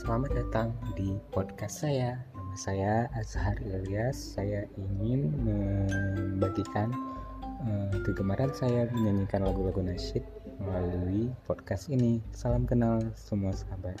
Selamat datang di podcast saya. Nama saya Azhar Ilyas. Saya ingin membagikan uh, kegemaran saya menyanyikan lagu-lagu nasyid melalui podcast ini. Salam kenal semua sahabat.